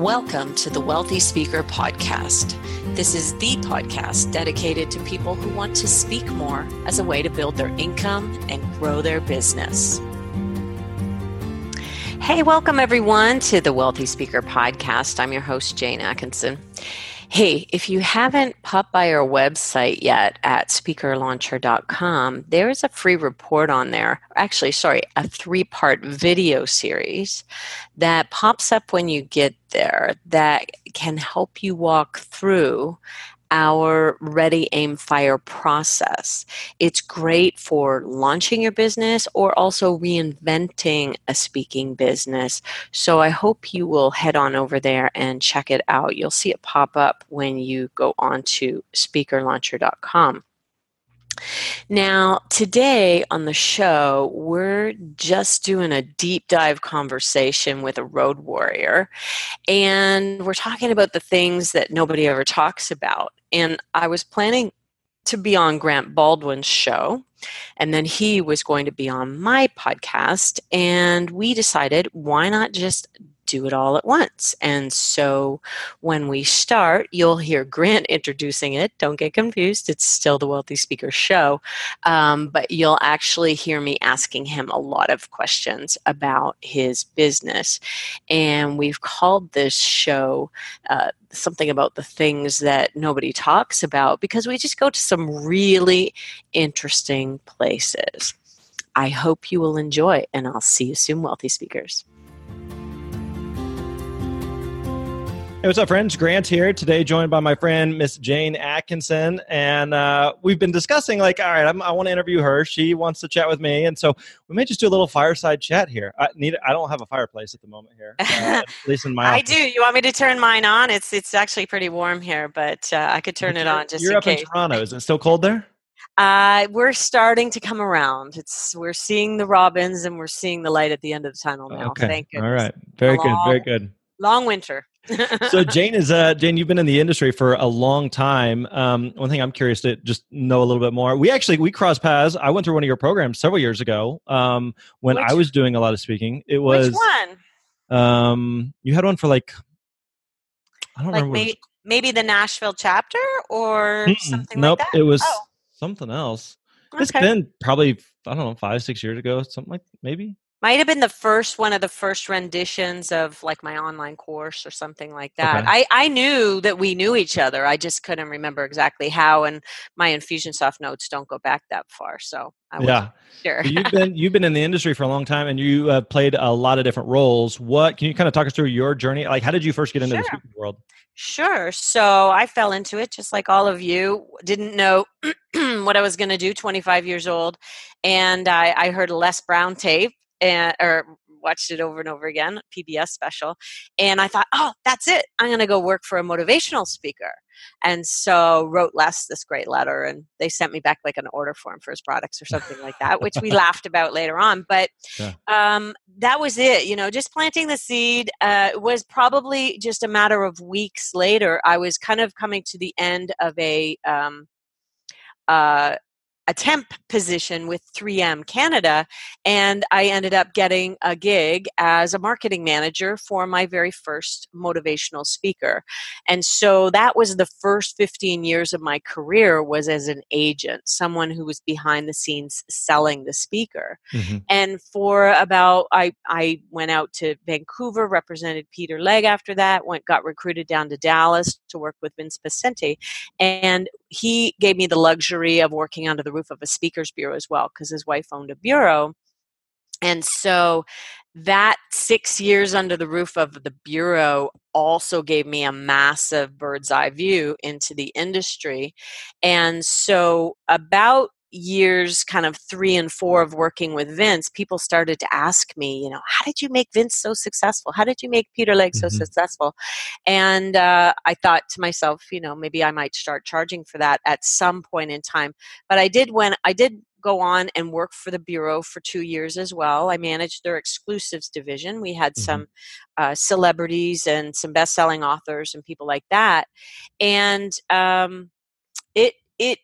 Welcome to the Wealthy Speaker Podcast. This is the podcast dedicated to people who want to speak more as a way to build their income and grow their business. Hey, welcome everyone to the Wealthy Speaker Podcast. I'm your host, Jane Atkinson. Hey, if you haven't popped by our website yet at speakerlauncher.com, there is a free report on there. Actually, sorry, a three part video series that pops up when you get there that can help you walk through our Ready, Aim, Fire process. It's great for launching your business or also reinventing a speaking business. So I hope you will head on over there and check it out. You'll see it pop up when you go on to speakerlauncher.com. Now, today on the show, we're just doing a deep dive conversation with a road warrior, and we're talking about the things that nobody ever talks about. And I was planning to be on Grant Baldwin's show, and then he was going to be on my podcast, and we decided why not just do it all at once. And so when we start, you'll hear Grant introducing it. Don't get confused, it's still the Wealthy Speaker Show. Um, but you'll actually hear me asking him a lot of questions about his business. And we've called this show uh, something about the things that nobody talks about because we just go to some really interesting places. I hope you will enjoy, and I'll see you soon, Wealthy Speakers. Hey, what's up, friends? Grant here today, joined by my friend Miss Jane Atkinson, and uh, we've been discussing like, all right, I'm, i want to interview her. She wants to chat with me, and so we may just do a little fireside chat here. I need. I don't have a fireplace at the moment here, uh, at least in my. I do. You want me to turn mine on? It's it's actually pretty warm here, but uh, I could turn it on just. You're in up case. in Toronto. Is it still cold there? Uh, we're starting to come around. It's we're seeing the robins and we're seeing the light at the end of the tunnel now. Okay. Thank goodness. All right. Very A good. Very good. Long winter. So Jane is uh Jane, you've been in the industry for a long time. Um, one thing I'm curious to just know a little bit more. We actually we crossed paths. I went through one of your programs several years ago. Um, when Which- I was doing a lot of speaking, it was Which one? um you had one for like I don't Like remember. what it may, maybe the Nashville chapter or. Mm-mm. something nope, like that. it was Oh, something else. It's been probably I don't know five six years ago, something like maybe. Might have been the first one of the first renditions of like my online course or something like that. Okay. I, I knew that we knew each other. I just couldn't remember exactly how, and my Infusionsoft notes don't go back that far, so I yeah, sure. So you've been you've been in the industry for a long time, and you have played a lot of different roles. What can you kind of talk us through your journey? Like, how did you first get into the Sure. speaking world? Sure. So I fell into it just like all of you. Didn't know what I was going to do. 25 years old, and I, I heard Les Brown tape and or watched it over and over again, PBS special, and I thought, oh, that's it. I'm going to go work for a motivational speaker. And so wrote Les this great letter, and they sent me back like an order form for his products or something like that, which we laughed about later on. But Yeah. um, that was it. You know, just planting the seed uh, was probably just a matter of weeks later. I was kind of coming to the end of a um, uh, a temp position with 3M Canada, and I ended up getting a gig as a marketing manager for my very first motivational speaker. And so that was the first 15 years of my career was as an agent, someone who was behind the scenes selling the speaker mm-hmm. and for about I I went out to Vancouver, represented Peter Legge after that, went got recruited down to Dallas to work with Vince Poscente, and he gave me the luxury of working under the roof of a speakers bureau as well because his wife owned a bureau. And so that six years under the roof of the bureau also gave me a massive bird's eye view into the industry. And so, about years kind of three and four of working with Vince, people started to ask me, you know, how did you make Vince so successful? How did you make Peter Legge so Mhm. successful? And uh, I thought to myself, you know, maybe I might start charging for that at some point in time. But I did when I did go on and work for the bureau for two years as well. I managed their exclusives division. We had Mhm. some uh, celebrities and some best-selling authors and people like that, and um, it it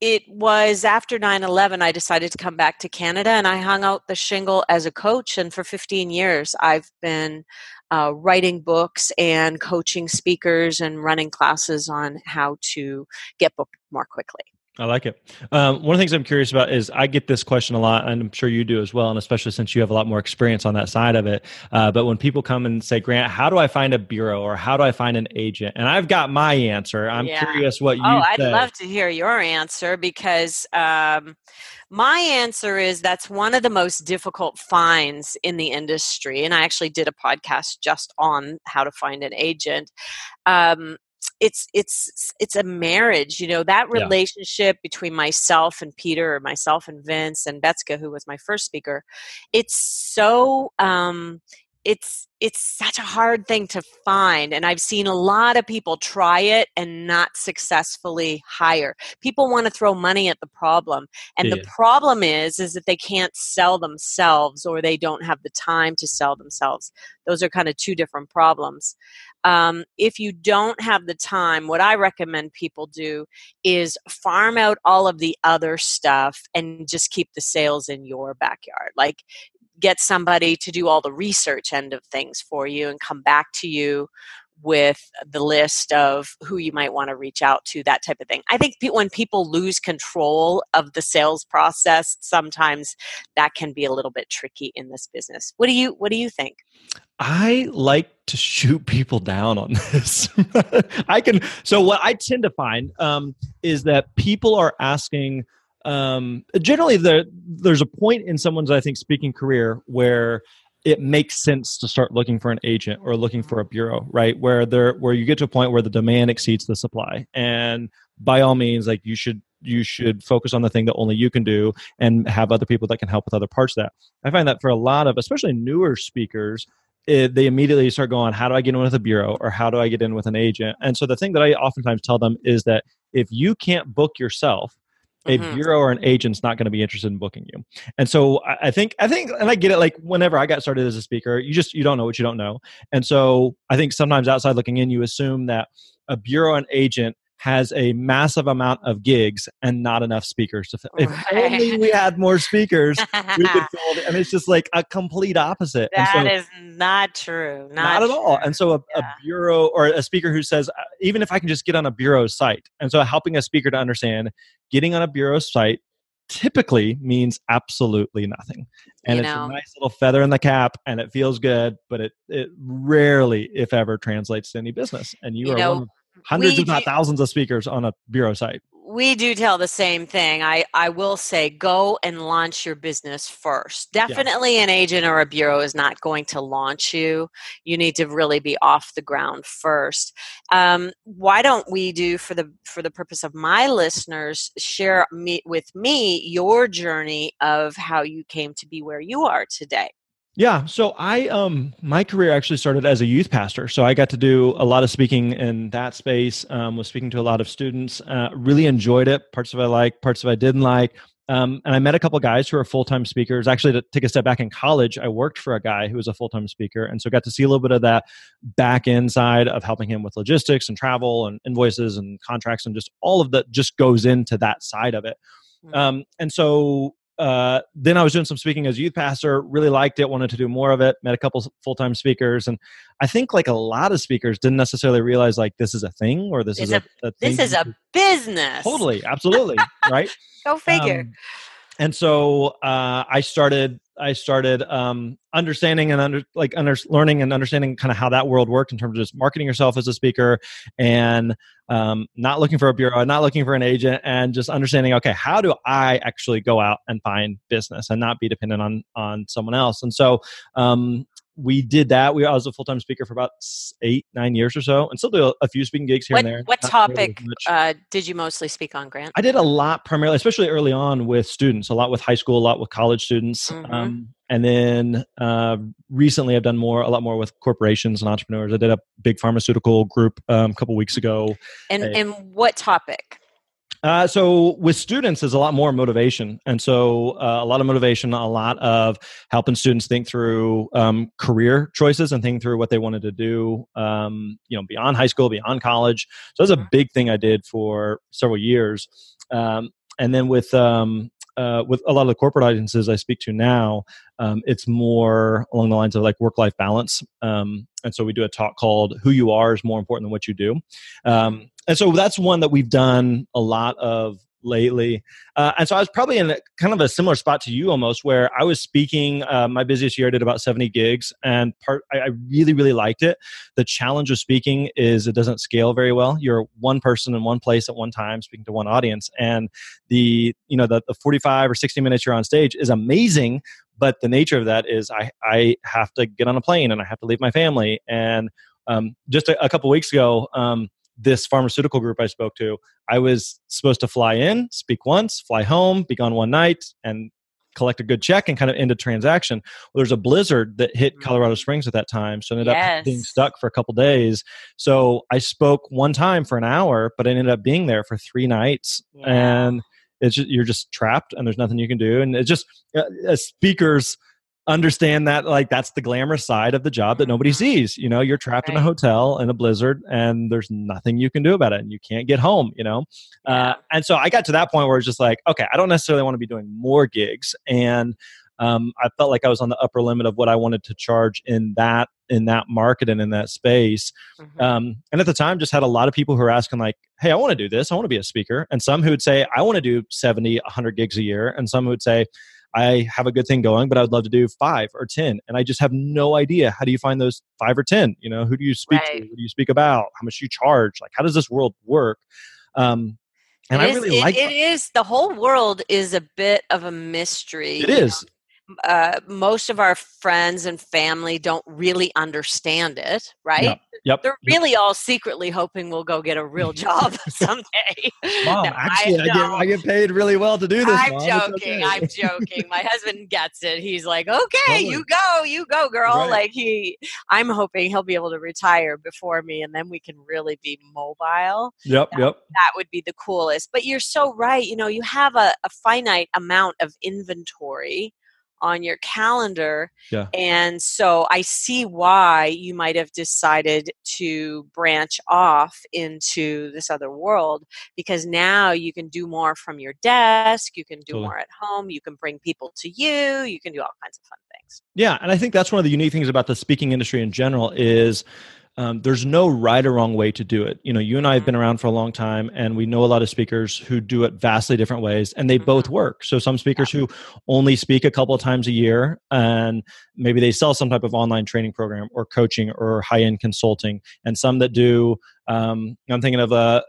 it was after 9-11 i decided to come back to canada and i hung out the shingle as a coach and for 15 years i've been uh, writing books and coaching speakers and running classes on how to get booked more quickly I like it. Um, one of the things I'm curious about is I get this question a lot, and I'm sure you do as well, and especially since you have a lot more experience on that side of it. Uh, but when people come and say, Grant, how do I find a bureau or how do I find an agent? And I've got my answer. I'm yeah. curious what you. Oh, I'd say. love to hear your answer because um, my answer is that's one of the most difficult finds in the industry, and I actually did a podcast just on how to find an agent. Um, it's it's it's a marriage you know that relationship yeah. between myself and peter or myself and vince and betska who was my first speaker it's so um it's it's such a hard thing to find and i've seen a lot of people try it and not successfully hire people want to throw money at the problem and yeah. the problem is is that they can't sell themselves or they don't have the time to sell themselves those are kind of two different problems um, if you don't have the time what i recommend people do is farm out all of the other stuff and just keep the sales in your backyard. Like get somebody to do all the research end of things for you and come back to you with the list of who you might want to reach out to that type of thing. I think when people lose control of the sales process sometimes that can be a little bit tricky in this business. What do you what do you think? I like to shoot people down on this. I can so what i tend to find um, is that people are asking um, generally there there's a point in someone's I think speaking career where it makes sense to start looking for an agent or looking for a bureau, right? Where there where you get to a point where the demand exceeds the supply, and by all means, like you should you should focus on the thing that only you can do and have other people that can help with other parts of that. I find that for a lot of especially newer speakers, it, they immediately start going, How do I get in with a bureau or how do I get in with an agent? And so the thing that I oftentimes tell them is that if you can't book yourself, a mm-hmm. bureau or an agent's not going to be interested in booking you and so I, think i think and i get it like whenever i got started as a speaker you just you don't know what you don't know and so i think sometimes outside looking in you assume that a bureau and agent has a massive amount of gigs and not enough speakers to fill. If only we had more speakers, we could fill it. And it's just like a complete opposite. That so, is not true. Not, not at all. And so a, yeah. a, bureau or a speaker who says, uh, even if I can just get on a bureau site. And so helping a speaker to understand getting on a bureau site typically means absolutely nothing. And you it's know. a nice little feather in the cap and it feels good, but it, it rarely, if ever, translates to any business. And you, you are know, one hundreds we if not thousands of speakers on a bureau site. We do tell the same thing. I i will say go and launch your business first. Definitely yeah. an agent or a bureau is not going to launch you. You need to really be off the ground first. Um, why don't we do for the for the purpose of my listeners share me with me your journey of how you came to be where you are today yeah, so I um my career actually started as a youth pastor, so I got to do a lot of speaking in that space. Um, was speaking to a lot of students. Uh, really enjoyed it. Parts of I like, parts of I didn't like. Um, and I met a couple guys who are full time speakers. Actually, to take a step back in college, I worked for a guy who was a full time speaker, and so got to see a little bit of that back end side of helping him with logistics and travel and invoices and contracts and just all of that just goes into that side of it. Hmm. Um, and so uh, then I was doing some speaking as youth pastor, really liked it, wanted to do more of it, met a couple full time speakers. And I think like a lot of speakers didn't necessarily realize like this is a thing or this it's is a, a, a this is a business. Totally. Absolutely. right. Go figure. Um, and so uh, I started I started um, understanding and under like under learning and understanding kind of how that world worked in terms of just marketing yourself as a speaker and um, not looking for a bureau, not looking for an agent, and just understanding okay, how do I actually go out and find business and not be dependent on on someone else? And so um, we did that. We I was a full time speaker for about eight, nine years or so, and still do a, few speaking gigs here what, and there. What topic really uh, did you mostly speak on, Grant? I did a lot, primarily, especially early on with students. A lot with high school, a lot with college students, mm-hmm. um, and then uh, recently I've done more, a lot more with corporations and entrepreneurs. I did a big pharmaceutical group um, a couple weeks ago. And and what topic? Uh, so with students, there's a lot more motivation, and so uh, a lot of motivation, a lot of helping students think through um, career choices and think through what they wanted to do, um, you know, beyond high school, beyond college. So that's a mm-hmm. big thing I did for several years. Um, and then with um, uh, with a lot of the corporate audiences I speak to now, um, it's more along the lines of like work life balance. Um, and so we do a talk called "Who You Are is More Important Than What You Do," um, and so that's one that we've done a lot of lately. Uh, and so I was probably in a, kind of a similar spot to you almost, where I was speaking. Uh, my busiest year, I did about 70 gigs, and part I, I, really, really liked it. The challenge of speaking is it doesn't scale very well. You're one person in one place at one time, speaking to one audience, and the you know the, the 45 or 60 minutes you're on stage is amazing. But the nature of that is I, I have to get on a plane and I have to leave my family. And um, just a, a couple weeks ago, um, this pharmaceutical group I spoke to, I was supposed to fly in, speak once, fly home, be gone one night, and collect a good check and kind of end a transaction. Well, there's a blizzard that hit mm. Colorado Springs at that time, so I ended yes. up being stuck for a couple days. So I spoke one time for an hour, but I ended up being there for three nights, yeah. and it's just, you're just trapped, and there's nothing you can do. And it's just uh, as speakers understand that like that's the glamorous side of the job that nobody mm-hmm. sees you know you're trapped right. in a hotel in a blizzard and there's nothing you can do about it and you can't get home you know yeah. uh, and so i got to that point where it's just like okay i don't necessarily want to be doing more gigs and um, i felt like i was on the upper limit of what i wanted to charge in that in that market and in that space mm-hmm. um, and at the time just had a lot of people who were asking like hey i want to do this i want to be a speaker and some who would say i want to do 70 100 gigs a year and some who would say I have a good thing going, but I would love to do five or 10. And I just have no idea. How do you find those five or 10? You know, who do you speak right. to? Who do you speak about? How much do you charge? Like, how does this world work? Um, and it I is, really it, like it is the whole world is a bit of a mystery. It is. Know? Uh, most of our friends and family don't really understand it, right? Yep. yep. They're really yep. all secretly hoping we'll go get a real job someday. Mom, no, actually, I, I, get, I, get, paid really well to do this. I'm Mom. joking. Okay. I'm joking. My husband gets it. He's like, okay, you go, you go, girl. Right. Like he, I'm hoping he'll be able to retire before me, and then we can really be mobile. Yep, that, yep. That would be the coolest. But you're so right. You know, you have a, a finite amount of inventory on your calendar. Yeah. And so I see why you might have decided to branch off into this other world because now you can do more from your desk, you can do totally. more at home, you can bring people to you, you can do all kinds of fun things. Yeah, and I think that's one of the unique things about the speaking industry in general is um, there's no right or wrong way to do it. You know, you and I have been mm-hmm. around for a long time, and we know a lot of speakers who do it vastly different ways, and they both mm-hmm. work. So some speakers who only speak a couple of times a year, and maybe they sell some type of online training program or coaching or high end consulting, and some that do. Um, I'm thinking of a,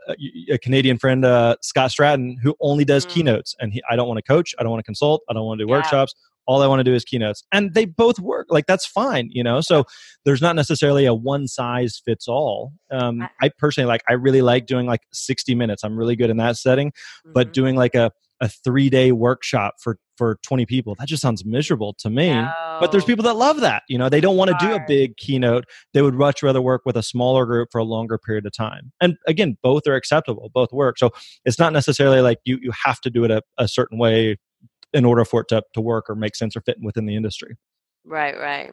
a Canadian friend, uh, Scott Stratten, who only does mm. keynotes, and he, I don't want to coach, I don't want to consult, I don't want to do yeah. workshops all I want to do is keynotes. And they both work. Like that's fine, you know? So there's not necessarily a one size fits all. Um, I personally like, I really like doing like 60 minutes. I'm really good in that setting, mm-hmm. but doing like a, a three day workshop for, for 20 people, that just sounds miserable to me. No. But there's people that love that. You know, they don't want to do a big keynote. They would much rather work with a smaller group for a longer period of time. And again, both are acceptable, both work. So it's not necessarily like you, you have to do it a, a certain way in order for it to, to work or make sense or fit within the industry. Right, right.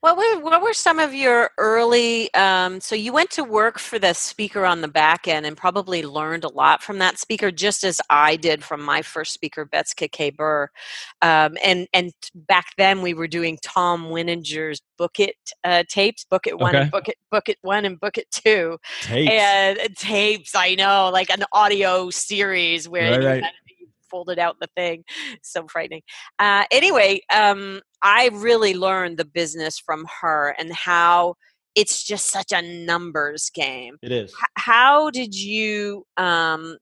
What were, what were some of your early? Um, so you went to work for the speaker on the back end and probably learned a lot from that speaker, just as I did from my first speaker, Betska K. Burr. Um, and and back then we were doing Tom Winninger's Book It uh, tapes, Book It One, okay. and Book It Book It One, and Book It Two, tapes. and tapes. I know, like an audio series where right, right folded out the thing. So frightening. Uh, anyway, um, I really learned the business from her and how it's just such a numbers game. It is. H- how did you um,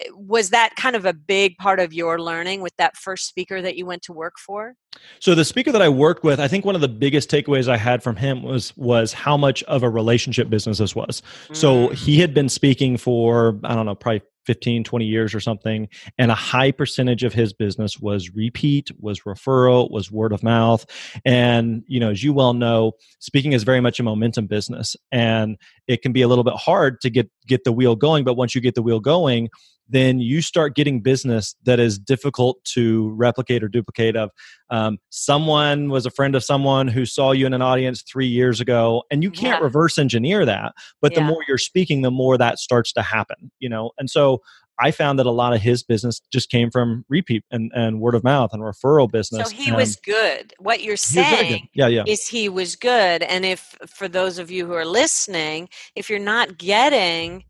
eh, was that kind of a big part of your learning with that first speaker that you went to work for so the speaker that i worked with i think one of the biggest takeaways i had from him was was how much of a relationship business this was mm. so he had been speaking for i don't know probably 15 20 years or something and a high percentage of his business was repeat was referral was word of mouth. And you know as you well know speaking is very much a momentum business and it can be a little bit hard to get get the wheel going but once you get the wheel going then you start getting business that is difficult to replicate or duplicate of um, someone was a friend of someone who saw you in an audience three years ago and you can't yeah. reverse engineer that but yeah. the more you're speaking the more that starts to happen you know and so I found that a lot of his business just came from repeat and, and word of mouth and referral business. So he and was good. What you're saying yeah, yeah. is he was good. And if, for those of you who are listening, if you're not getting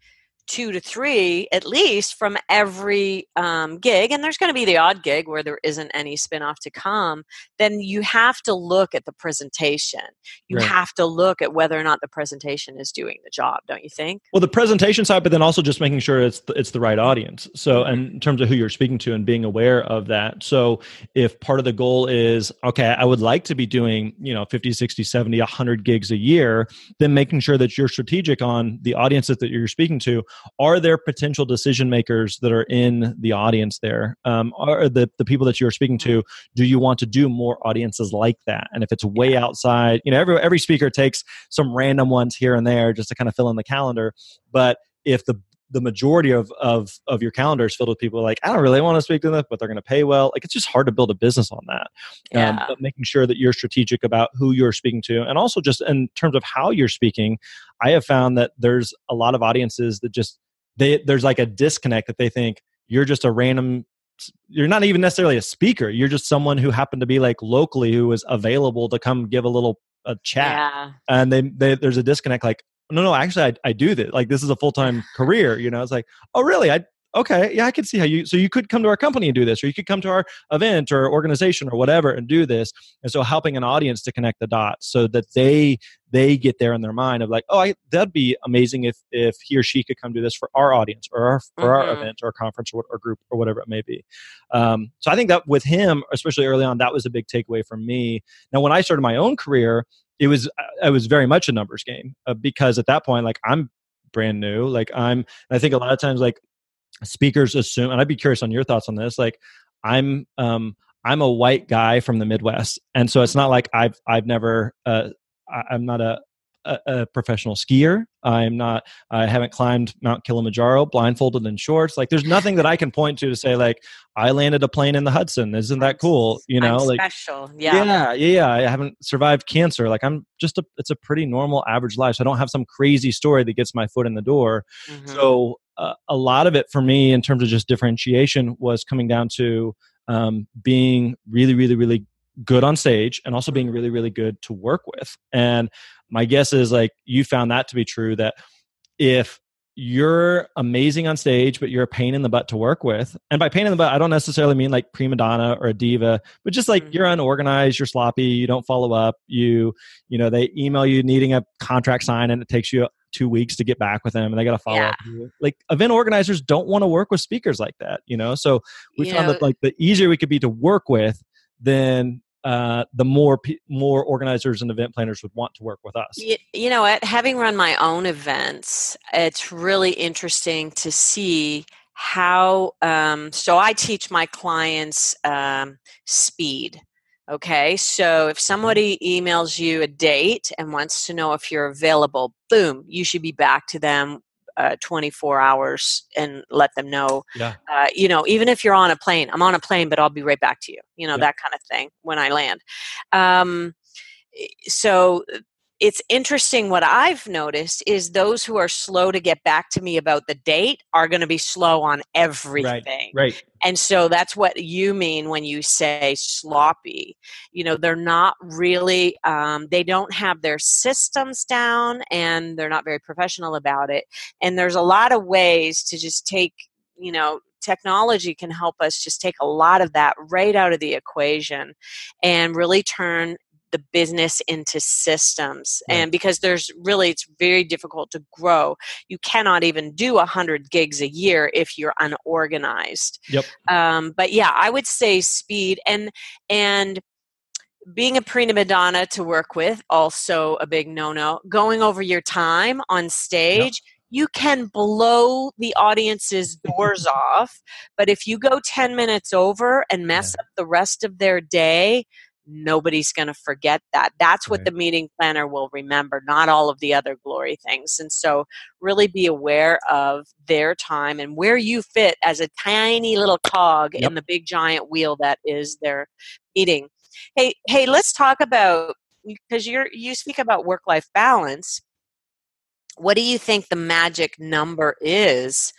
two to three at least from every um, gig, and there's going to be the odd gig where there isn't any spinoff to come, then you have to look at the presentation. You right. have to look at whether or not the presentation is doing the job, don't you think? Well, the presentation side, but then also just making sure it's the, it's the right audience. So, mm-hmm. in terms of who you're speaking to and being aware of that. So, if part of the goal is, okay, I would like to be doing, you know, 50, 60, 70, 100 gigs a year, then making sure that you're strategic on the audiences that you're speaking to are there potential decision makers that are in the audience there um, are the, the people that you're speaking to do you want to do more audiences like that and if it's way outside you know every every speaker takes some random ones here and there just to kind of fill in the calendar but if the the majority of of of your calendar is filled with people like I don't really want to speak to them, but they're going to pay well. Like it's just hard to build a business on that. Um, yeah. Um, but making sure that you're strategic about who you're speaking to, and also just in terms of how you're speaking, I have found that there's a lot of audiences that just they there's like a disconnect that they think you're just a random you're not even necessarily a speaker you're just someone who happened to be like locally who was available to come give a little a chat yeah. and they, they there's a disconnect like no no actually I, I do this like this is a full-time career you know it's like oh really i okay, yeah, I can see how you. So you could come to our company and do this, or you could come to our event or organization or whatever and do this. And so helping an audience to connect the dots so that they they get there in their mind of like, oh, I, that'd be amazing if if he or she could come do this for our audience or our, for mm-hmm. our event or conference or, or, group or whatever it may be. Um, so I think that with him, especially early on, that was a big takeaway for me. Now, when I started my own career, it was it was very much a numbers game uh, because at that point, like I'm brand new, like I'm. I think a lot of times, like speakers assume and i'd be curious on your thoughts on this like i'm um i'm a white guy from the midwest and so it's not like i've i've never uh i'm not a a, a professional skier. I'm not. I haven't climbed Mount Kilimanjaro blindfolded in shorts. Like, there's nothing that I can point to to say like I landed a plane in the Hudson. Isn't that cool? You know, I'm like special. Yeah. yeah, yeah, yeah. I haven't survived cancer. Like, I'm just a. It's a pretty normal, average life. So I don't have some crazy story that gets my foot in the door. Mm-hmm. So uh, a lot of it for me, in terms of just differentiation, was coming down to um, being really, really, really good on stage and also being really really good to work with and my guess is like you found that to be true that if you're amazing on stage but you're a pain in the butt to work with and by pain in the butt i don't necessarily mean like prima donna or a diva but just like you're mm-hmm. unorganized you're sloppy you don't follow up you you know they email you needing a contract sign and it takes you two weeks to get back with them and they got to follow yeah. up like event organizers don't want to work with speakers like that you know so we you found know, that like the easier we could be to work with then uh, the more more organizers and event planners would want to work with us. You, you know what? Having run my own events, it's really interesting to see how. Um, so I teach my clients um, speed. Okay, so if mm-hmm. somebody emails you a date and wants to know if you're available, boom, you should be back to them uh, 24 hours and let them know. Yeah. Uh, you know, even if you're on a plane, I'm on a plane, but I'll be right back to you. You know, yeah. that kind of thing when I land. Um, so it's interesting what I've noticed is those who are slow to get back to me about the date are going to be slow on everything. Right, right. And so that's what you mean when you say sloppy. You know, they're not really, um, they don't have their systems down and they're not very professional about it. And there's a lot of ways to just take, you know, technology can help us just take a lot of that right out of the equation and really turn the business into systems right. and because there's really it's very difficult to grow you cannot even do 100 gigs a year if you're unorganized yep um, but yeah i would say speed and and being a prima donna to work with also a big no-no going over your time on stage yep you can blow the audience's doors off but if you go 10 minutes over and mess yeah. up the rest of their day nobody's going to forget that. That's what right. the meeting planner will remember, not all of the other glory things. And so, really be aware of their time and where you fit as a tiny little cog yep. in the big giant wheel that is their meeting. Hey, hey, let's talk about because you're you speak about work life balance. What do you think the magic number is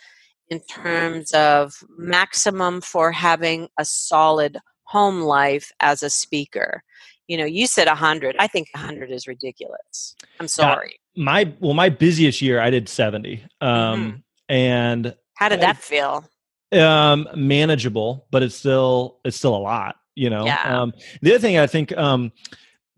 in terms of maximum for having a solid home life as a speaker? You know, you said 100. I think 100 is ridiculous. I'm sorry. Yeah, my well, my busiest year, I did 70. Um, mm-hmm. And how did that feel? Um, manageable, but it's still it's still a lot. You know. Yeah. Um, the other thing I think um,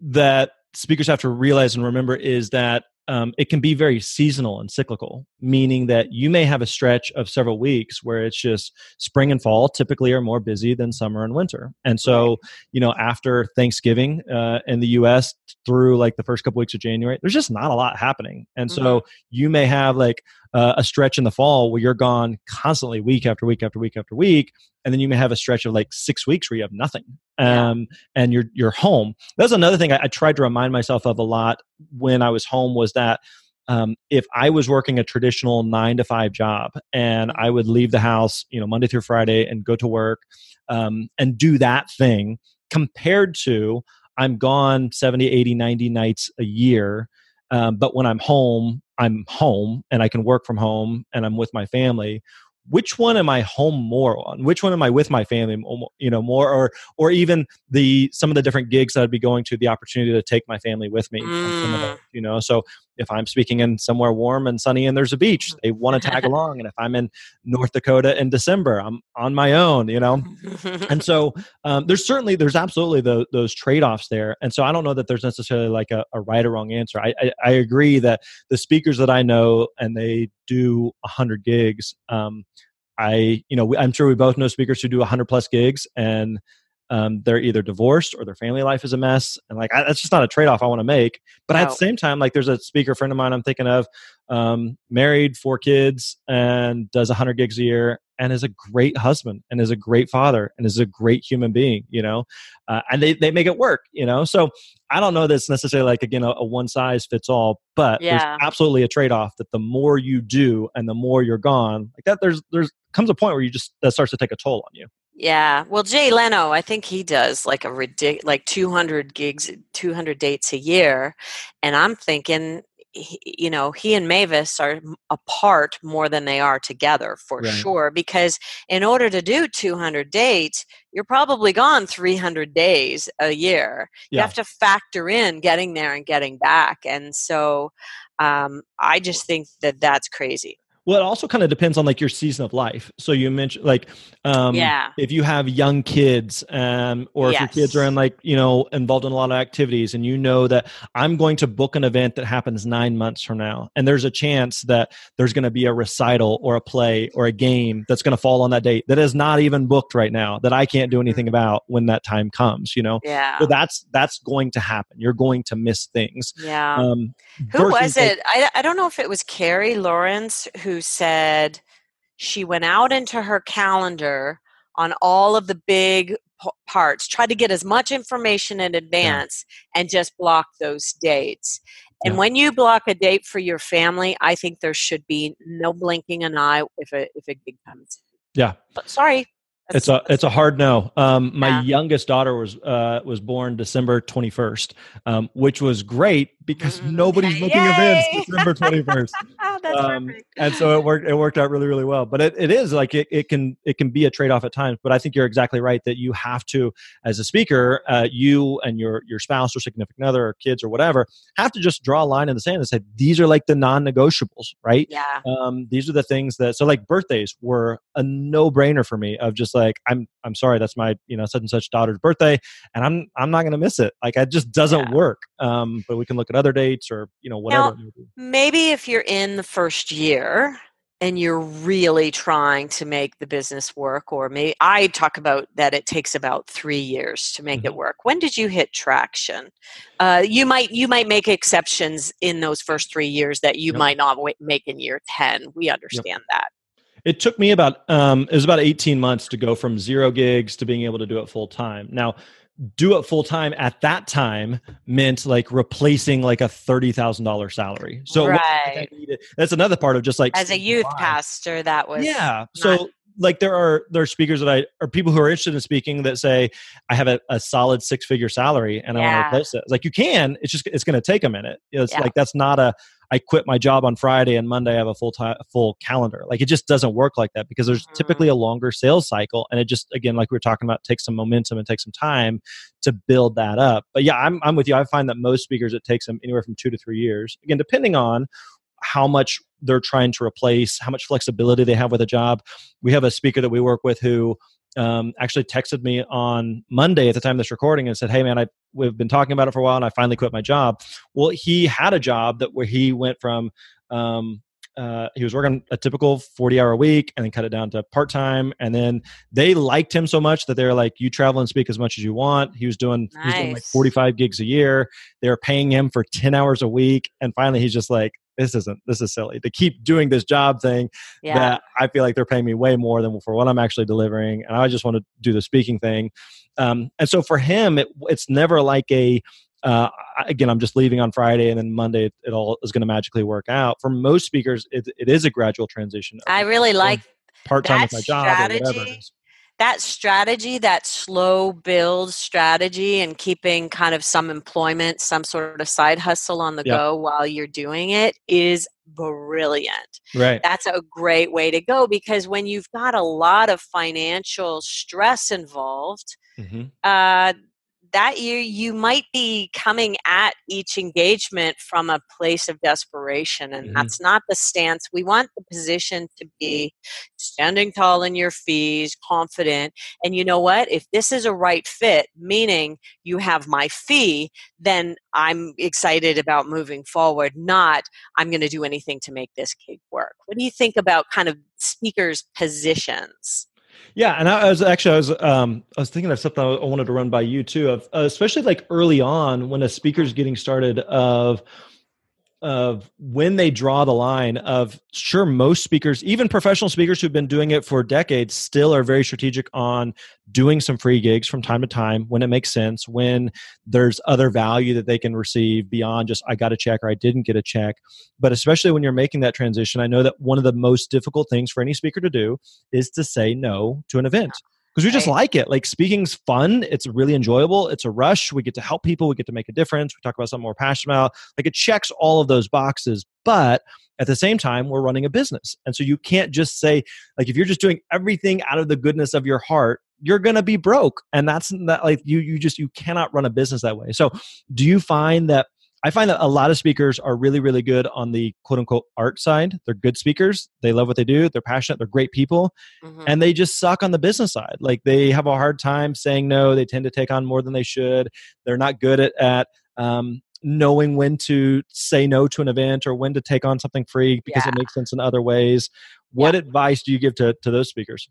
that speakers have to realize and remember is that um, it can be very seasonal and cyclical, meaning that you may have a stretch of several weeks where it's just spring and fall typically are more busy than summer and winter. And so, you know, after Thanksgiving uh, in the US through like the first couple weeks of January, there's just not a lot happening. And so mm-hmm. you may have like uh, a stretch in the fall where you're gone constantly week after week after week after week and then you may have a stretch of like six weeks where you have nothing um, and you're you're home. That's another thing I, I, tried to remind myself of a lot when i was home was that um, if i was working a traditional nine to five job and i would leave the house you know monday through friday and go to work um, and do that thing compared to i'm gone 70 80 90 nights a year um, but when i'm home i'm home and i can work from home and i'm with my family which one am I home more on? Which one am I with my family, you know, more or or even the some of the different gigs that I'd be going to, the opportunity to take my family with me, mm. you know. So if I'm speaking in somewhere warm and sunny and there's a beach, they want to tag along. And if I'm in North Dakota in December, I'm on my own, you know. and so um, there's certainly there's absolutely the, those trade offs there. And so I don't know that there's necessarily like a, a right or wrong answer. I, I, I agree that the speakers that I know and they do 100 gigs. Um, I, you know, I'm sure we both know speakers who do 100 plus gigs and um, they're either divorced or their family life is a mess. And like, I, that's just not a trade off I want to make. But at the same time, like, there's a speaker friend of mine I'm thinking of, um, married, four kids, and does 100 gigs a year and is a great husband and is a great father and is a great human being, you know, uh, and they, they make it work, you know. So I don't know that it's necessarily like, again, a, a one size fits all, but yeah. there's absolutely a trade off that the more you do and the more you're gone, like that, there's, there's comes a point where you just, that starts to take a toll on you. Yeah. Well, Jay Leno, I think he does like a ridic- like 200 gigs, 200 dates a year. And I'm thinking, you know, he and Mavis are apart more than they are together for right. sure. Because in order to do 200 dates, you're probably gone 300 days a year. Yeah. You have to factor in getting there and getting back. And so um, I just think that that's crazy. Well, it also kind of depends on like your season of life. So you mentioned like, um, yeah, if you have young kids, um, or yes. if your kids are in like you know involved in a lot of activities, and you know that I'm going to book an event that happens nine months from now, and there's a chance that there's going to be a recital or a play or a game that's going to fall on that date that is not even booked right now that I can't do anything mm-hmm. about when that time comes. You know, yeah. So that's that's going to happen. You're going to miss things. Yeah. Um, Who was it? Like, I I don't know if it was Carrie Lawrence who who said she went out into her calendar on all of the big p- parts, tried to get as much information in advance, yeah. and just block those dates. And yeah. when you block a date for your family, I think there should be no blinking an eye if a if a gig comes. Yeah. But sorry, it's a it's a hard no. Um, my yeah. youngest daughter was uh, was born December twenty first, um, which was great because mm-hmm. nobody's booking Yay! events December twenty first. um, and so it worked. It worked out really really well. But it, it is like it, it can it can be a trade off at times. But I think you're exactly right that you have to, as a speaker, uh, you and your your spouse or significant other or kids or whatever have to just draw a line in the sand and say these are like the non negotiables, right? Yeah. Um, these are the things that so like birthdays were a no brainer for me of just like I'm I'm sorry that's my you know such and such daughter's birthday and I'm I'm not going to miss it. Like it just doesn't yeah. work. Um, but we can look at other dates or you know whatever. Now, maybe if you're in the first year and you're really trying to make the business work or maybe i talk about that it takes about three years to make mm-hmm. it work when did you hit traction uh, you might you might make exceptions in those first three years that you yep. might not make in year 10 we understand yep. that it took me about um, it was about 18 months to go from zero gigs to being able to do it full time. Now, do it full time at that time meant like replacing like a thirty thousand dollar salary. So right. that's another part of just like as a youth pastor, that was yeah. So like there are there are speakers that I or people who are interested in speaking that say I have a, a solid six figure salary and yeah. I want to replace it. Like you can, it's just it's going to take a minute. It's yeah. like that's not a I quit my job on Friday and Monday I have a full time full calendar. Like it just doesn't work like that because there's typically mm. a longer sales cycle and it just again like we were talking about takes some momentum and takes some time to build that up. But yeah, I'm I'm with you. I find that most speakers it takes them anywhere from 2 to 3 years. Again, depending on how much they're trying to replace, how much flexibility they have with a job. We have a speaker that we work with who um, actually texted me on Monday at the time of this recording and said, "Hey, man, I we've been talking about it for a while, and I finally quit my job." Well, he had a job that where he went from um, uh, he was working a typical 40 hour week and then cut it down to part time. And then they liked him so much that they're like, you travel and speak as much as you want. He was doing, nice. he was doing like 45 gigs a year. They were paying him for 10 hours a week. And finally, he's just like, this isn't this is silly to keep doing this job thing yeah. that I feel like they're paying me way more than for what I'm actually delivering, and I just want to do the speaking thing. Um, and so for him, it, it's never like a uh, again, I'm just leaving on Friday, and then Monday it, it all is going to magically work out. For most speakers, it, it is a gradual transition. I really like part time with my job strategy. or whatever that strategy, that slow build strategy, and keeping kind of some employment, some sort of side hustle on the yep. go while you're doing it is brilliant. Right. That's a great way to go because when you've got a lot of financial stress involved, mm-hmm. uh, that year you might be coming at each engagement from a place of desperation and mm-hmm. that's not the stance. We want the position to be standing tall in your fees confident and you know what? If this is a right fit meaning you have my fee then i'm excited about moving forward not i'm going to do anything to make this gig work. What do you think about kind of speakers positions yeah, and I was actually I was um I was thinking of something I wanted to run by you too, of uh, especially like early on when a speaker's getting started of of when they draw the line of sure most speakers even professional speakers who've been doing it for decades still are very strategic on doing some free gigs from time to time when it makes sense when there's other value that they can receive beyond just i got a check or i didn't get a check. But especially when you're making that transition i know that one of the most difficult things for any speaker to do is to say no to an event because we just right. like it. Like speaking's fun. It's really enjoyable. It's a rush. We get to help people. We get to make a difference. We talk about something more passionate about. Like it checks all of those boxes. But at the same time, we're running a business. And so you can't just say, like, if you're just doing everything out of the goodness of your heart, you're gonna be broke. And that's not like you you just you cannot run a business that way. So do you find that I find that a lot of speakers are really, really good on the quote unquote art side. They're good speakers. They love what they do. They're passionate. They're great people. Mm-hmm. And they just suck on the business side. Like they have a hard time saying no. They tend to take on more than they should. They're not good at, at um, knowing when to say no to an event or when to take on something free because yeah. it makes sense in other ways. What yeah. advice do you give to, to those speakers?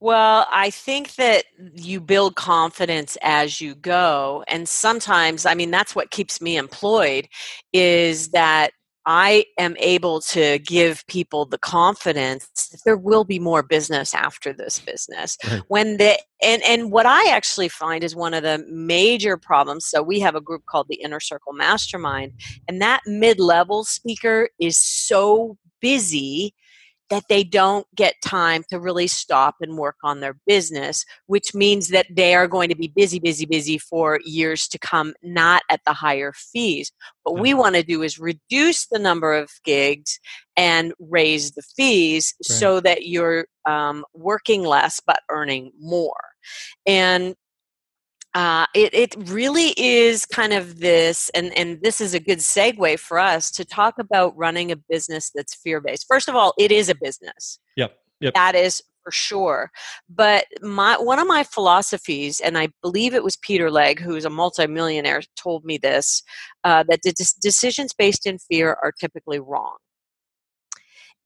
Well, I think that you build confidence as you go. And sometimes, I mean, that's what keeps me employed is that I am able to give people the confidence that there will be more business after this business. Right. When the and and what I actually find is one of the major problems. So we have a group called the Inner Circle Mastermind, and that mid-level speaker is so busy that they don't get time to really stop and work on their business, which means that they are going to be busy, busy, busy for years to come, not at the higher fees. What we mm-hmm. want to do is reduce the number of gigs and raise the fees right. so that you're um, working less but earning more. And uh, it, it really is kind of this, and, and this is a good segue for us to talk about running a business that's fear based. First of all, it is a business. Yep. Yep. That is for sure. But my one of my philosophies, and I believe it was Peter Legge, who's a multimillionaire, told me this: uh, that the decisions based in fear are typically wrong.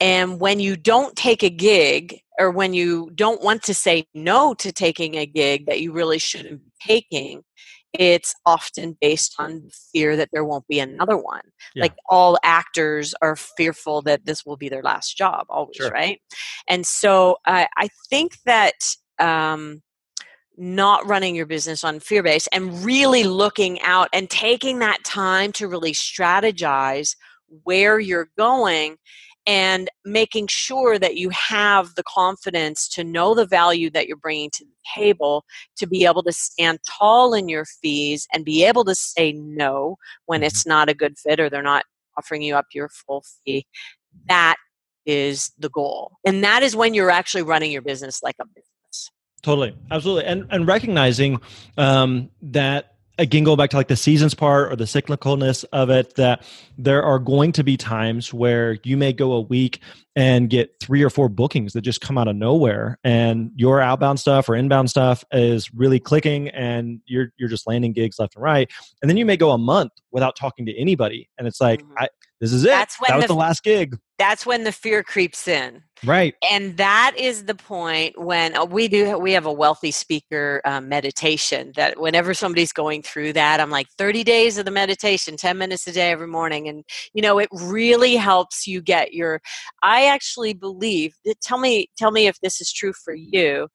And when you don't take a gig, or when you don't want to say no to taking a gig that you really shouldn't be taking, it's often based on fear that there won't be another one. Yeah. Like all actors are fearful that this will be their last job, always, sure. right? And so uh, I think that. Um, not running your business on fear base and really looking out and taking that time to really strategize where you're going and making sure that you have the confidence to know the value that you're bringing to the table to be able to stand tall in your fees and be able to say no when mm-hmm. it's not a good fit or they're not offering you up your full fee. That is the goal. And that is when you're actually running your business like a business. Totally. Absolutely. And and recognizing um, that again go back to like the seasons part or the cyclicalness of it that there are going to be times where you may go a week and get three or four bookings that just come out of nowhere. And your outbound stuff or inbound stuff is really clicking and you're you're just landing gigs left and right. And then you may go a month without talking to anybody. And it's like mm-hmm. I, this is it. That's when that was the, the last gig. that's when the fear creeps in. Right. And that is the point when uh, we do we have a wealthy speaker um, meditation that whenever somebody's going through that i'm like 30 days of the meditation 10 minutes a day every morning. And you know it really helps you get your i actually believe tell me tell me if this is true for you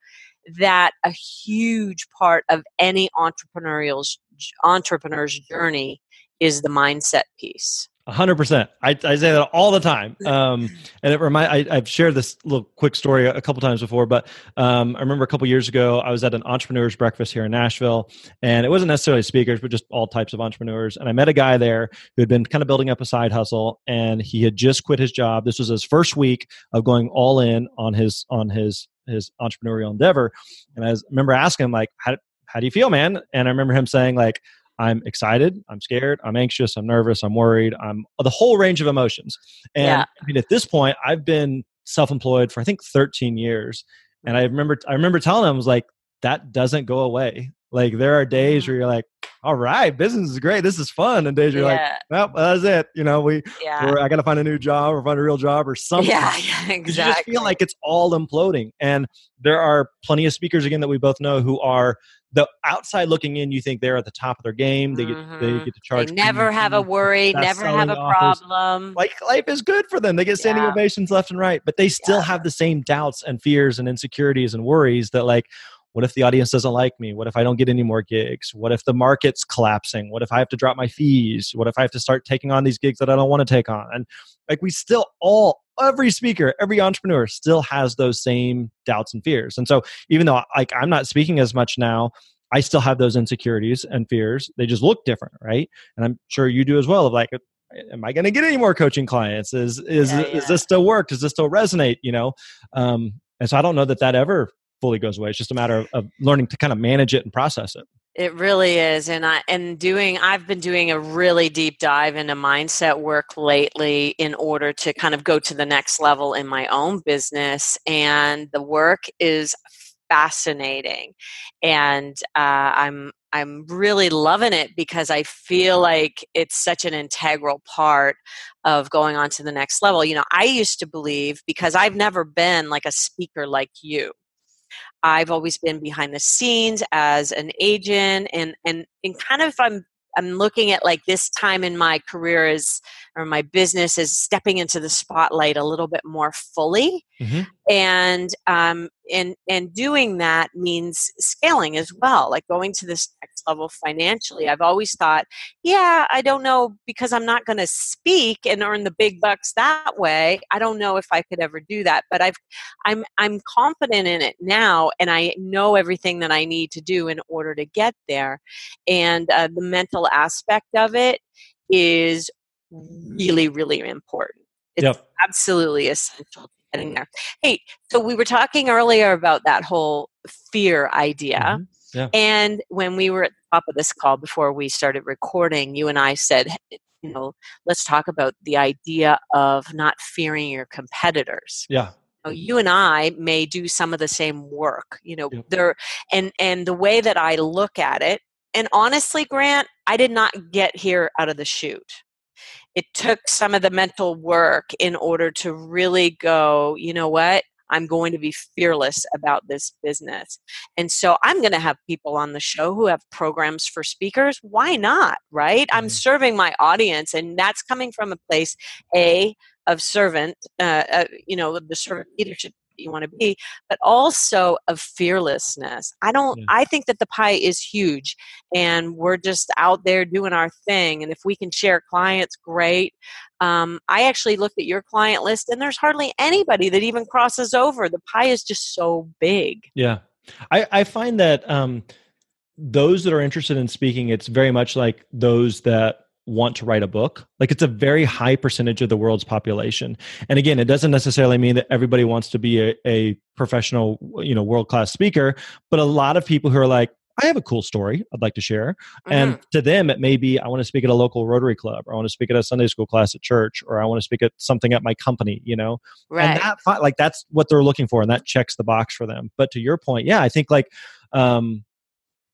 that a huge part of any entrepreneurial's entrepreneur's journey is the mindset piece hundred percent. I, I say that all the time. Um, and it remind I, have shared this little quick story a, couple times before, but um, I remember a couple years ago I was at an entrepreneurs breakfast here in Nashville, and it wasn't necessarily speakers, but just all types of entrepreneurs. And I met a guy there who had been kind of building up a side hustle, and he had just quit his job. This was his first week of going all in on his on his his entrepreneurial endeavor. And I remember asking him like, how, how do you feel, man? And I remember him saying like, I'm excited, I'm scared, I'm anxious, I'm nervous, I'm worried, I'm the whole range of emotions. And yeah. I mean, at this point, I've been self-employed for I think 13 years, and I remember I remember telling him I was like, that doesn't go away. Like there are days mm-hmm. where you're like, all right, business is great, this is fun, and days you're like, well, that's it. You know, we, yeah. I got to find a new job or find a real job or something. Yeah, yeah exactly. You just feel like it's all imploding, and there are plenty of speakers again that we both know who are the outside looking in, you think they're at the top of their game. They get mm-hmm. they get to charge. They never have a worry, never have a problem. Like life is good for them. They get standing yeah. ovations left and right, but they still yeah. have the same doubts and fears and insecurities and worries that like what if the audience doesn't like me? What if I don't get any more gigs? What if the market's collapsing? What if I have to drop my fees? What if I have to start taking on these gigs that I don't want to take on? And like we still all every speaker, every entrepreneur still has those same doubts and fears. And so even though like I'm not speaking as much now, I still have those insecurities and fears. They just look different, right? And I'm sure you do as well. Of like, am I going to get any more coaching clients? Is is yeah, yeah. is this still work? Does this still resonate? You know, um, and so I don't know that that ever fully goes away. It's just a matter of, of learning to kind of manage it and process it. It really is, and I and doing. I've been doing a really deep dive into mindset work lately in order to kind of go to the next level in my own business, and the work is fascinating, and uh, I'm I'm really loving it because I feel like it's such an integral part of going on to the next level. You know, I used to believe because I've never been like a speaker like you I've always been behind the scenes as an agent and and and kind of I'm I'm looking at like this time in my career as or my business is stepping into the spotlight a little bit more fully mm-hmm. and um, and and doing that means scaling as well like going to this next level financially i've always thought yeah i don't know because i'm not going to speak and earn the big bucks that way i don't know if i could ever do that but i've i'm i'm confident in it now and i know everything that i need to do in order to get there and uh, the mental aspect of it is really, really important. It's yep. absolutely essential getting there. Hey, so we were talking earlier about that whole fear idea. Mm-hmm. Yeah. And when we were at the top of this call before we started recording, you and I said, you know, let's talk about the idea of not fearing your competitors. Yeah. You and I may do some of the same work, you know, there and and the way that I look at it, and honestly, Grant, I did not get here out of the chute it took some of the mental work in order to really go, you know what? I'm going to be fearless about this business. And so I'm going to have people on the show who have programs for speakers. Why not? Right? Mm-hmm. I'm serving my audience, and that's coming from a place, A, of servant, uh, uh, you know, the servant leadership you want to be but also of fearlessness. I don't yeah. i think that the pie is huge and we're just out there doing our thing and if we can share clients great. Um, i actually looked at your client list and there's hardly anybody that even crosses over. The pie is just so big. Yeah. I, I find that um, those that are interested in speaking it's very much like those that want to write a book. Like it's a very high percentage of the world's population. And again, it doesn't necessarily mean that everybody wants to be a, a professional, you know, world class speaker, but a lot of people who are like, I have a cool story I'd like to share. Mm-hmm. And to them, it may be I want to speak at a local Rotary Club, or I want to speak at a Sunday school class at church, or I want to speak at something at my company, you know? Right. And that, like, that's what they're looking for, and that checks the box for them. But to your point, yeah, I think like, um,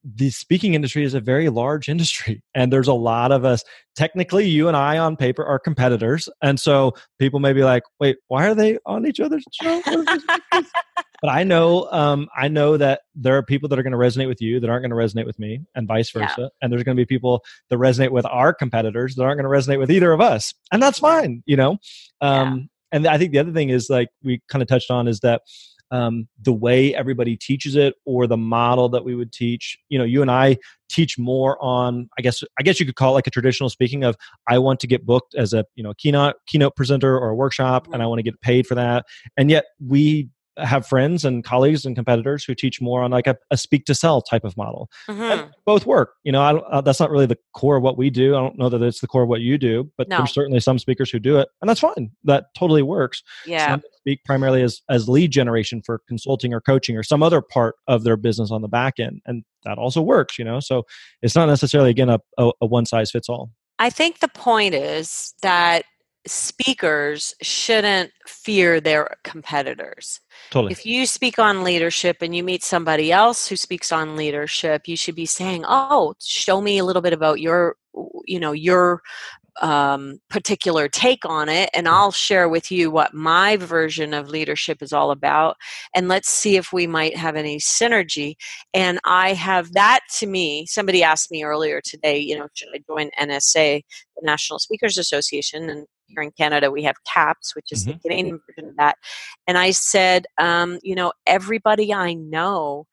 the speaking industry is a very large industry and there's a lot of us technically you and i on paper are competitors and so people may be like wait why are they on each other's show but i know um, i know that there are people that are going to resonate with you that aren't going to resonate with me and vice versa yeah. and there's going to be people that resonate with our competitors that aren't going to resonate with either of us and that's fine you know um, yeah. and i think the other thing is like we kind of touched on is that um, the way everybody teaches it or the model that we would teach. You know you and i teach more on i guess i guess you could call it like a traditional speaking of i want to get booked as a you know keynote keynote presenter or a workshop and i want to get paid for that. And yet we have friends and colleagues and competitors who teach more on like a, a speak to sell type of model. Mm-hmm. Both work. You know, I, uh, that's not really the core of what we do. I don't know that it's the core of what you do, but no. there's certainly some speakers who do it, and that's fine. That totally works. Yeah. Some speak primarily as as lead generation for consulting or coaching or some other part of their business on the back end, and that also works. You know, so it's not necessarily again a, a, a one size fits all. I think the point is that speakers shouldn't fear their competitors. Totally. If you speak on leadership and you meet somebody else who speaks on leadership, you should be saying, "Oh, show me a little bit about your you know, your um, particular take on it, and mm. I'll share with you what my version of leadership is all about. And let's see if we might have any synergy. And I have that to me. Somebody asked me earlier today, you know, should I join NSA, the National Speakers Association? And here in Canada, we have CAPS, which is mm-hmm. the Canadian version of that. And I said, um, you know, everybody I know,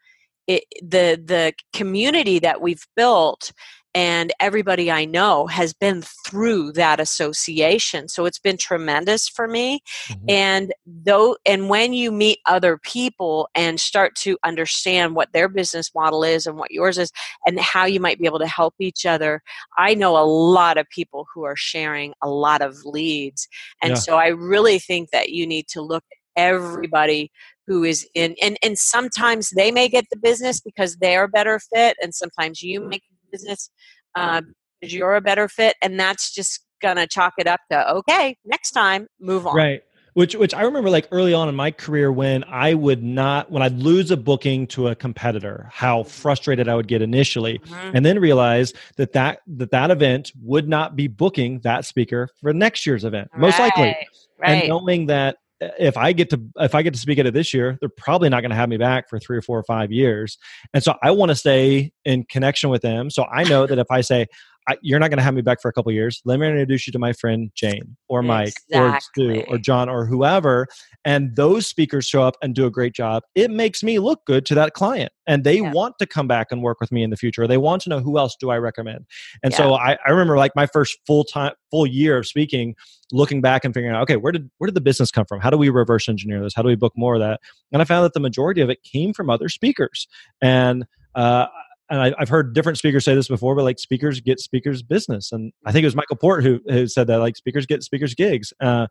it, the the community that we've built and everybody I know has been through that association. So it's been tremendous for me. Mm-hmm. And though and when you meet other people and start to understand what their business model is and what yours is and how you might be able to help each other, I know a lot of people who are sharing a lot of leads. And yeah. so I really think that you need to look at everybody who is in and, and sometimes they may get the business because they're a better fit and sometimes you make business uh, because you're a better fit, and that's just gonna chalk it up to okay, next time, move on. Right. Which, which I remember like early on in my career when I would not when I'd lose a booking to a competitor, how frustrated I would get initially, mm-hmm. and then realize that that that that event would not be booking that speaker for next year's event, most right. likely. Right. And knowing that if I get to if I get to speak at it this year, they're probably not going to have me back for three or four or five years. And so I want to stay in connection with them. So I know that if I say you're not going to have me back for a couple years, let me introduce you to my friend Jane or Mike exactly. or Stu or John or whoever, and those speakers show up and do a great job. It makes me look good to that client, and they yeah. want to come back and work with me in the future. They want to know who else do I recommend. And yeah. so I, I remember like my first full time full year of speaking looking back and figuring out okay where did where did the business come from how do we reverse engineer this how do we book more of that and i found that the majority of it came from other speakers and uh, and I, have heard different speakers say this before, but like speakers get speakers business, and I think it was Michael Port who, who said that like speakers get speakers gigs, uh,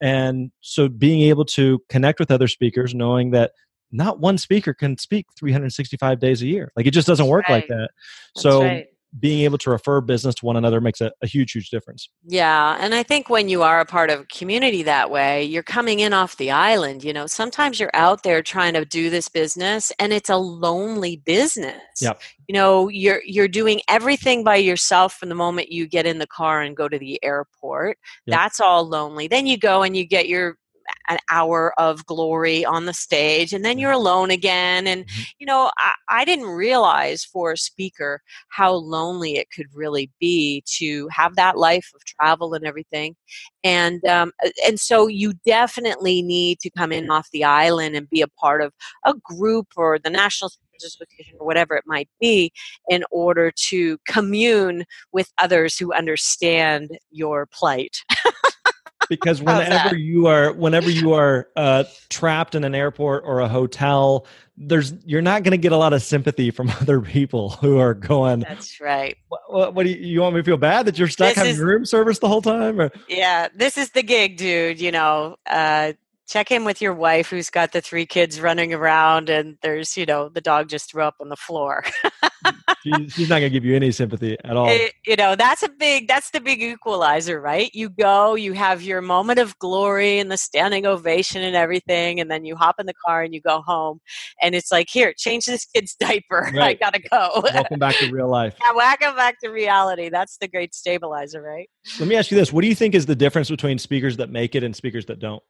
and so being able to connect with other speakers, knowing that not one speaker can speak 365 days a year, like it just doesn't work right. like that. That's so right being able to refer business to one another makes a, a, huge huge difference. Yeah and i think when you are a part of a community that way you're coming in off the island you know? Sometimes you're out there trying to do this business and it's a lonely business. Yep. you know you're you're doing everything by yourself from the moment you get in the car and go to the airport. Yep. that's all lonely. Then you go and you get your an hour of glory on the stage and then you're alone again and mm-hmm. you know I, I, didn't realize for a speaker how lonely it could really be to have that life of travel and everything and um, and so you definitely need to come in off the island and be a part of a group or the national association or whatever it might be in order to commune with others who understand your plight because whenever you are whenever you are uh, trapped in an airport or a hotel there's you're not going to get a lot of sympathy from other people who are going that's right. What, what, do you, you want me to feel bad that you're stuck this having is, room service the whole time or? yeah this is the gig dude you know uh, check in with your wife who's got the three kids running around and there's you know the dog just threw up on the floor she's not going to give you any sympathy at all. It, you know that's a big that's the big equalizer right? You go you have your moment of glory and the standing ovation and everything and then you hop in the car and you go home and it's like here change this kid's diaper. Right. i gotta go. Welcome back to real life. Yeah welcome back to reality. That's the great stabilizer right? Let me ask you this. What do you think is the difference between speakers that make it and speakers that don't?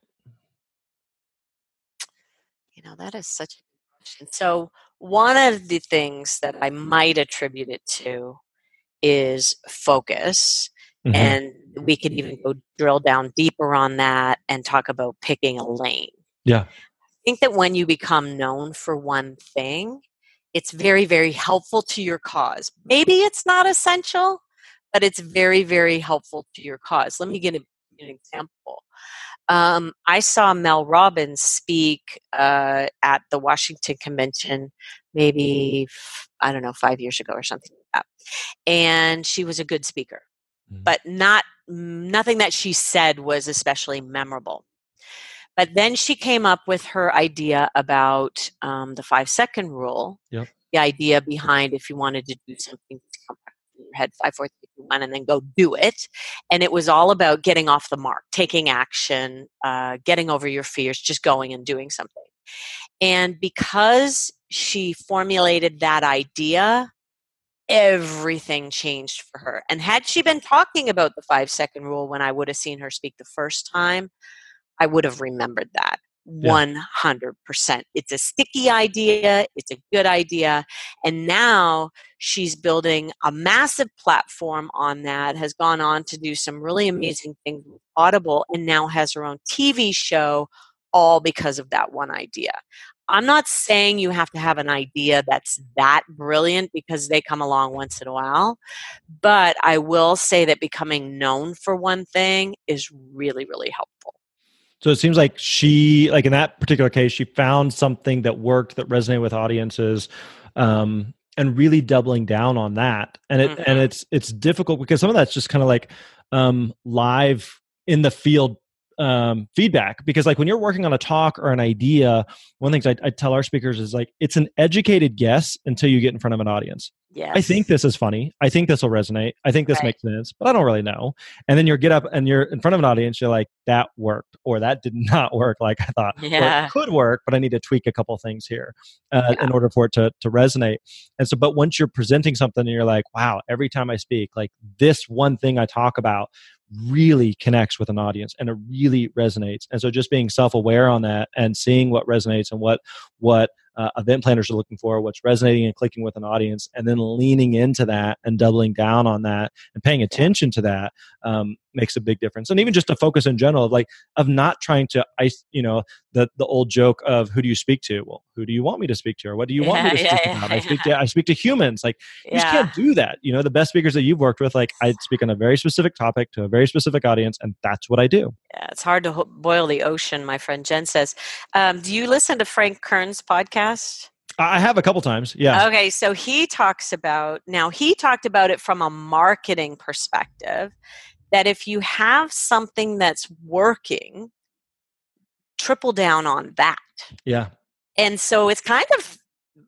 You know, that is such a question. So, one of the things that I might attribute it to is focus. Mm-hmm. And we could even go drill down deeper on that and talk about picking a lane. Yeah. I think that when you become known for one thing, it's very, very helpful to your cause. Maybe it's not essential, but it's very, very helpful to your cause. Let me give an example. Um, I saw Mel Robbins speak uh, at the Washington Convention maybe, I don't know, five years ago or something like that. And she was a good speaker, mm-hmm. but not nothing that she said was especially memorable. But then she came up with her idea about um, the five second rule. Yep. The idea behind if you wanted to do something your head five, four, three, two, one, and then go do it. And it was all about getting off the mark, taking action, uh, getting over your fears, just going and doing something. And because she formulated that idea, everything changed for her. And had she been talking about the five second rule when I would have seen her speak the first time, I would have remembered that. 100%. It's a sticky idea, it's a good idea. And now she's building a massive platform on that, has gone on to do some really amazing things with Audible, and now has her own TV show, all because of that one idea. I'm not saying you have to have an idea that's that brilliant because they come along once in a while, but I will say that becoming known for one thing is really, really helpful. So it seems like she, like in that particular case, she found something that worked that resonated with audiences, um, and really doubling down on that. And it mm-hmm. and it's it's difficult because some of that's just kind of like um, live in the field um, feedback because like when you're working on a talk or an idea one of the things I, I, tell our speakers is like it's an educated guess until you get in front of an audience yes. i think this is funny i think this will resonate i think this right. makes sense but i don't really know and then you get up and you're in front of an audience you're like that worked or that did not work like i thought yeah. it could work but i need to tweak a couple things here uh, yeah. in order for it to, to resonate and so but once you're presenting something and you're like wow every time i speak like this one thing i talk about really connects with an audience and it really resonates. And so just being self-aware on that and seeing what resonates and what what uh, event planners are looking for, what's resonating and clicking with an audience, and then leaning into that and doubling down on that and paying attention to that um, makes a big difference. And even just a focus in general of like of not trying to ice, you know, the the old joke of who do you speak to? Well, who do you want me to speak to, or what do you want yeah, me to speak yeah, about? I speak to I speak to humans. Like you just can't do that. You know, the best speakers that you've worked with, like I speak on a very specific topic to a very specific audience, and that's what I do. Yeah, it's hard to boil the ocean. My friend Jen says. Um, do you listen to Frank Kern's podcast? podcast? I have a couple times. Yeah. Okay, so he talks about now he talked about it from a marketing perspective that if you have something that's working, triple down on that. Yeah. And so it's kind of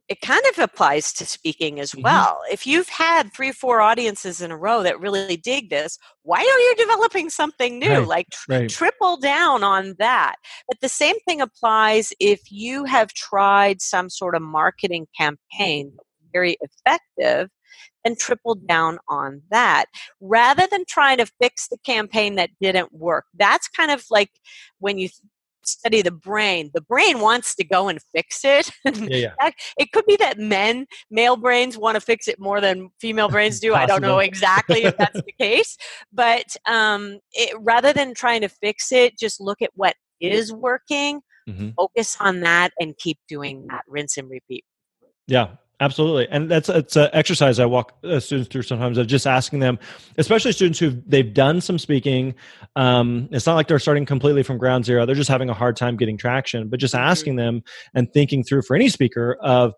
it kind of applies to speaking as mm-hmm. well. Mm-hmm. If you've had three, or four audiences in a row that really dig this, why are you developing something new? Right. Like tr- right. triple down on that. But the same thing applies if you have tried some sort of marketing campaign very effective and triple down on that rather than trying to fix the campaign that didn't work. That's kind of like when you study the brain, the brain wants to go and fix it. Yeah, yeah. it could be that men, male brains, want to fix it more than female brains do. I don't know exactly if that's the case, but um, it, rather than trying to fix it, just look at what is working, mm-hmm. focus on that, and keep doing that. Rinse and repeat. Yeah, Absolutely, and that's it's an exercise I walk uh, students through sometimes of just asking them, especially students who they've done some speaking. Um, it's not like they're starting completely from ground zero; they're just having a hard time getting traction. But just mm-hmm. asking them and thinking through for any speaker of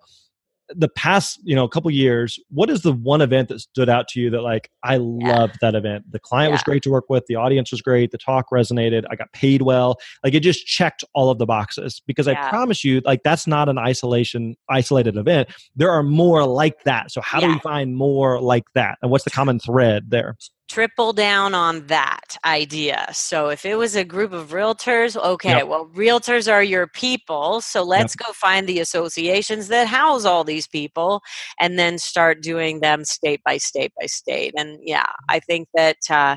the past you know a couple years what is the one event that stood out to you that like i yeah. loved that event the client yeah. was great to work with the audience was great the talk resonated i got paid well like it just checked all of the boxes because yeah. i promise you like that's not an isolation isolated event there are more like that so how do we find more like that and what's the common thread there triple down on that idea. So if it was a group of realtors, okay, yep. well, realtors are your people. So let's yep. go find the associations that house all these people and then start doing them state by state by state. And yeah, I think that. Uh,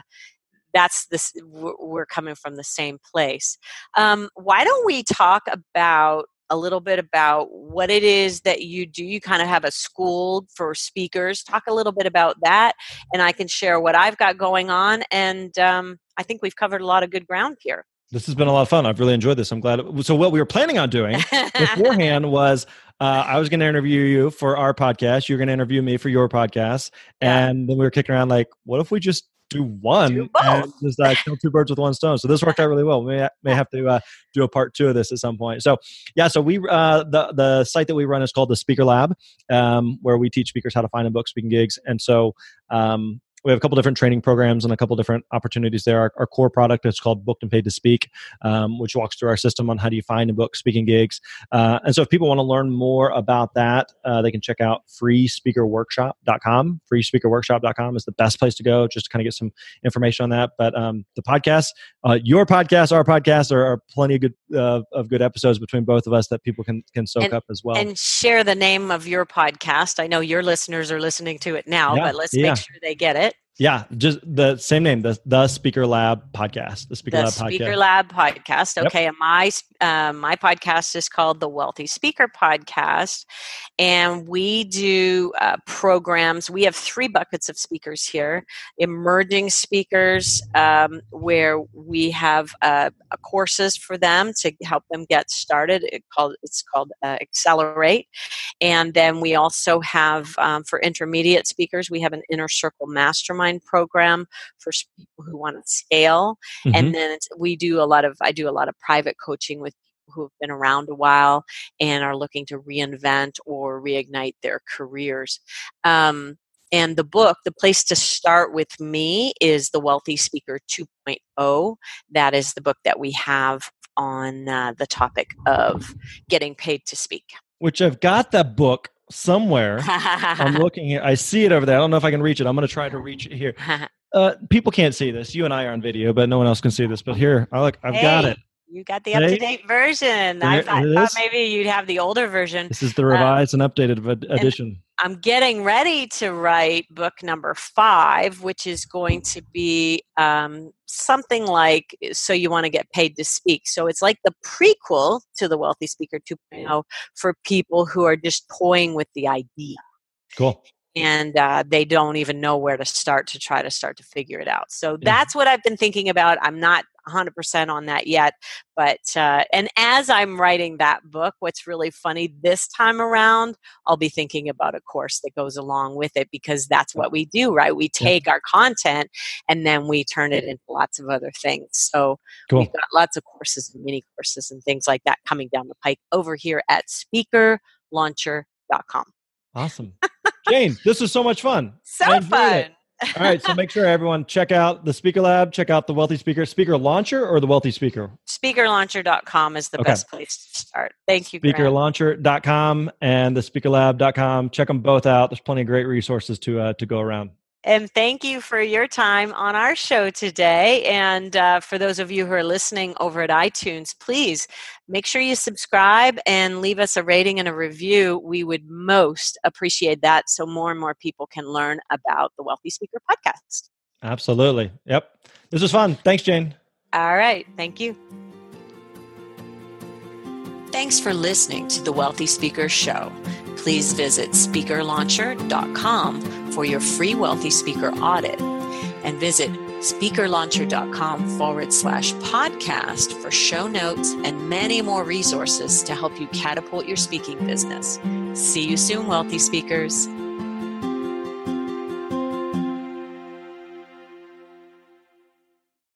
that's this we're coming from the same place um, why don't we talk about a little bit about what it is that you do. You kind of have a school for speakers. Talk a little bit about that, and I can share what I've got going on. And um, I think we've covered a lot of good ground here. This has been a lot of fun. I've really enjoyed this. I'm glad. So, what we were planning on doing beforehand was uh, I was going to interview you for our podcast. You're going to interview me for your podcast. And then we were kicking around like, what if we just do one do and just uh, kill two birds with one stone. So this worked out really well. We may, may have to uh, do a part two of this at some point. So yeah, so we uh, the the site that we run is called the Speaker Lab, um, where we teach speakers how to find and book speaking gigs. And so um, we have a couple different training programs and a couple different opportunities there. Our, our core product is called Booked and Paid to Speak, um, which walks through our system on how do you find and book speaking gigs. Uh, and so if people want to learn more about that, uh, they can check out freespeakerworkshop.com. Freespeakerworkshop.com is the best place to go just to kind of get some information on that. But um, the podcast, uh, your podcast, our podcast, are, are plenty of good uh, of good episodes between both of us that people can can soak and, up as well. And share the name of your podcast. I know your listeners are listening to it now, yeah, but let's yeah. make sure they get it. Yeah, just the same name, the the Speaker Lab podcast. The Speaker the Lab Speaker podcast. Lab podcast. Okay, yep. and my um, my podcast is called the Wealthy Speaker Podcast, and we do uh, programs. We have three buckets of speakers here: emerging speakers, um, where we have uh, courses for them to help them get started. It called it's called uh, Accelerate, and then we also have um, for intermediate speakers, we have an Inner Circle Mastermind mastermind program for people who want to scale. Mm-hmm. And then we do a lot of, I do a lot of private coaching with people who have been around a while and are looking to reinvent or reignite their careers. Um, and the book, the place to start with me is The Wealthy Speaker 2.0. That is the book that we have on uh, the topic of getting paid to speak. Which I've got the book somewhere. I'm looking. I see it over there. I don't know if I can reach it. I'm going to try to reach it here. Uh, people can't see this. You and I are on video, but no one else can see this. But here, I look. I've hey, got it. You got the up to date version. I thought, thought, maybe you'd have the older version. This is the revised um, and updated edition. I'm getting ready to write book number five, which is going to be um, something like So You Want to Get Paid to Speak. So it's like the prequel to The Wealthy Speaker 2.0 for people who are just toying with the idea. Cool and uh, they don't even know where to start to try to start to figure it out. So that's what I've been thinking about. I'm not 100% on that yet, but uh, and as I'm writing that book, what's really funny this time around, I'll be thinking about a course that goes along with it because that's what we do, right? We take yeah. our content and then we turn it into lots of other things. So cool. we've got lots of courses and mini courses and things like that coming down the pike over here at speakerlauncher.com. Awesome. Jane, this was so much fun. So fun. It. All right, so make sure everyone check out the Speaker Lab, check out the Wealthy Speaker, Speaker Launcher or the Wealthy Speaker? Speakerlauncher.com is the okay. best place to start. Thank you. Speakerlauncher.com and the speakerlab.com. Check them both out. There's plenty of great resources to uh, to go around. And thank you for your time on our show today. And uh, for those of you who are listening over at iTunes, please make sure you subscribe and leave us a rating and a review. We would most appreciate that so more and more people can learn about the Wealthy Speaker podcast. Absolutely. Yep. This was fun. Thanks, Jane. All right. Thank you. Thanks for listening to the Wealthy Speaker Show. Please visit speakerlauncher.com for your free Wealthy Speaker audit and visit speakerlauncher.com forward slash podcast for show notes and many more resources to help you catapult your speaking business. See you soon, wealthy speakers.